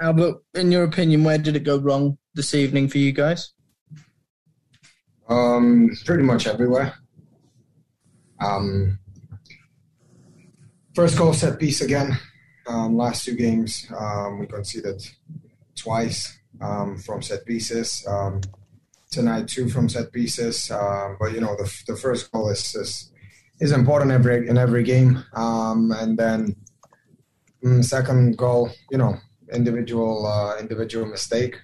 Albert, in your opinion, where did it go wrong this evening for you guys? Um, pretty much everywhere. Um, first goal set piece again. Um, last two games, um, we conceded twice um, from set pieces. Um, tonight, two from set pieces. Um, but you know, the, the first goal is, is is important every in every game. Um, and then mm, second goal, you know, individual uh, individual mistake.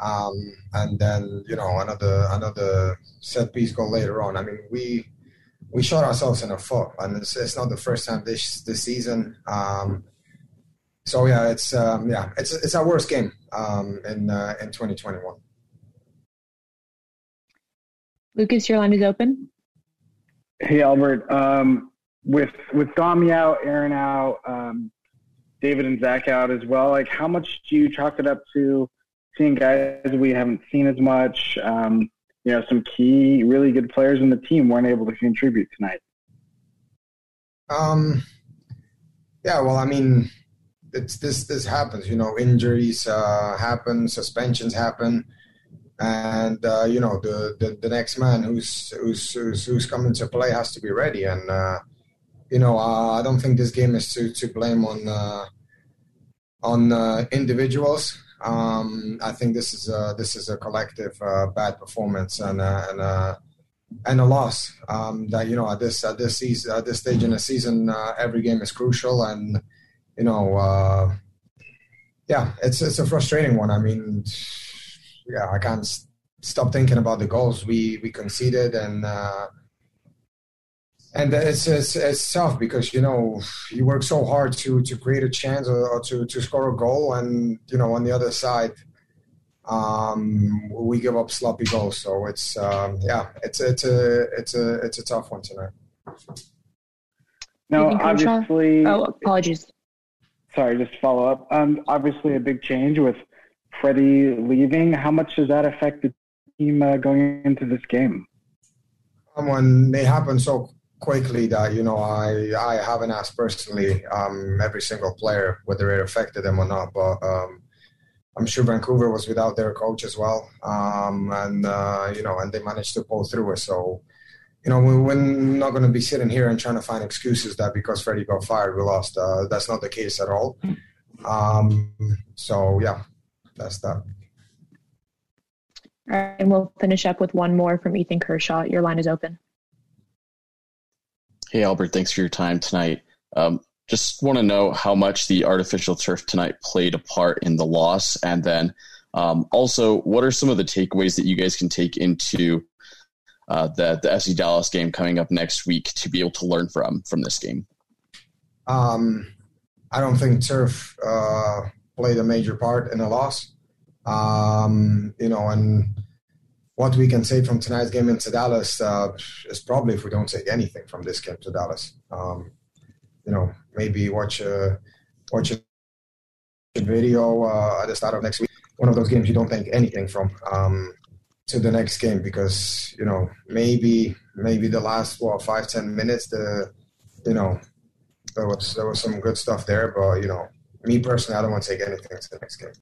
Um, and then you know another another set piece goal later on. I mean, we we shot ourselves in the foot, and it's, it's not the first time this this season. Um, so yeah, it's um, yeah, it's it's our worst game um, in uh, in 2021. Lucas, your line is open. Hey Albert, um, with with Domi out, Aaron out, um, David and Zach out as well. Like, how much do you chalk it up to seeing guys we haven't seen as much? Um, you know, some key, really good players in the team weren't able to contribute tonight. Um, yeah, well, I mean, it's this this happens. You know, injuries uh, happen, suspensions happen, and uh, you know the, the, the next man who's, who's who's who's coming to play has to be ready. And uh, you know, uh, I don't think this game is to to blame on uh, on uh, individuals. Um, I think this is a, this is a collective bad performance and and and a loss. Um, that you know at this at this season at this stage in the season, every game is crucial and you know, uh, yeah, it's it's a frustrating one. I mean, yeah, I can't stop thinking about the goals we we conceded, and uh, and it's, it's it's tough because you know you work so hard to to create a chance or, or to to score a goal, and you know on the other side. Um, we give up sloppy goals, so it's um, yeah, it's it's a it's a it's a tough one tonight. No, obviously. Oh, apologies sorry, just follow up. Um, obviously, a big change with Freddy leaving. How much does that affect the team uh, going into this game? When it happened so quickly that you know I I haven't asked personally um, every single player whether it affected them or not, but um, I'm sure Vancouver was without their coach as well, um, and uh, you know, and they managed to pull through it. So you know, we're not going to be sitting here and trying to find excuses that because Freddy got fired, we lost. Uh, that's not the case at all. Um, so, yeah, that's that. All right, and we'll finish up with one more from Ethan Kershaw. Your line is open. Hey, Albert, thanks for your time tonight. Um, just want to know how much the artificial turf tonight played a part in the loss, and then um, also, what are some of the takeaways that you guys can take into uh, the the FC Dallas game coming up next week to be able to learn from from this game? Um, I don't think turf uh, played a major part in the loss. Um, you know, and what we can say from tonight's game into Dallas uh, is probably if we don't take anything from this game to Dallas. Um, you know, maybe watch a watch a video uh, at the start of next week. One of those games you don't take anything from. Um, to the next game because you know maybe maybe the last what five ten minutes the you know there was there was some good stuff there but you know me personally I don't want to take anything to the next game.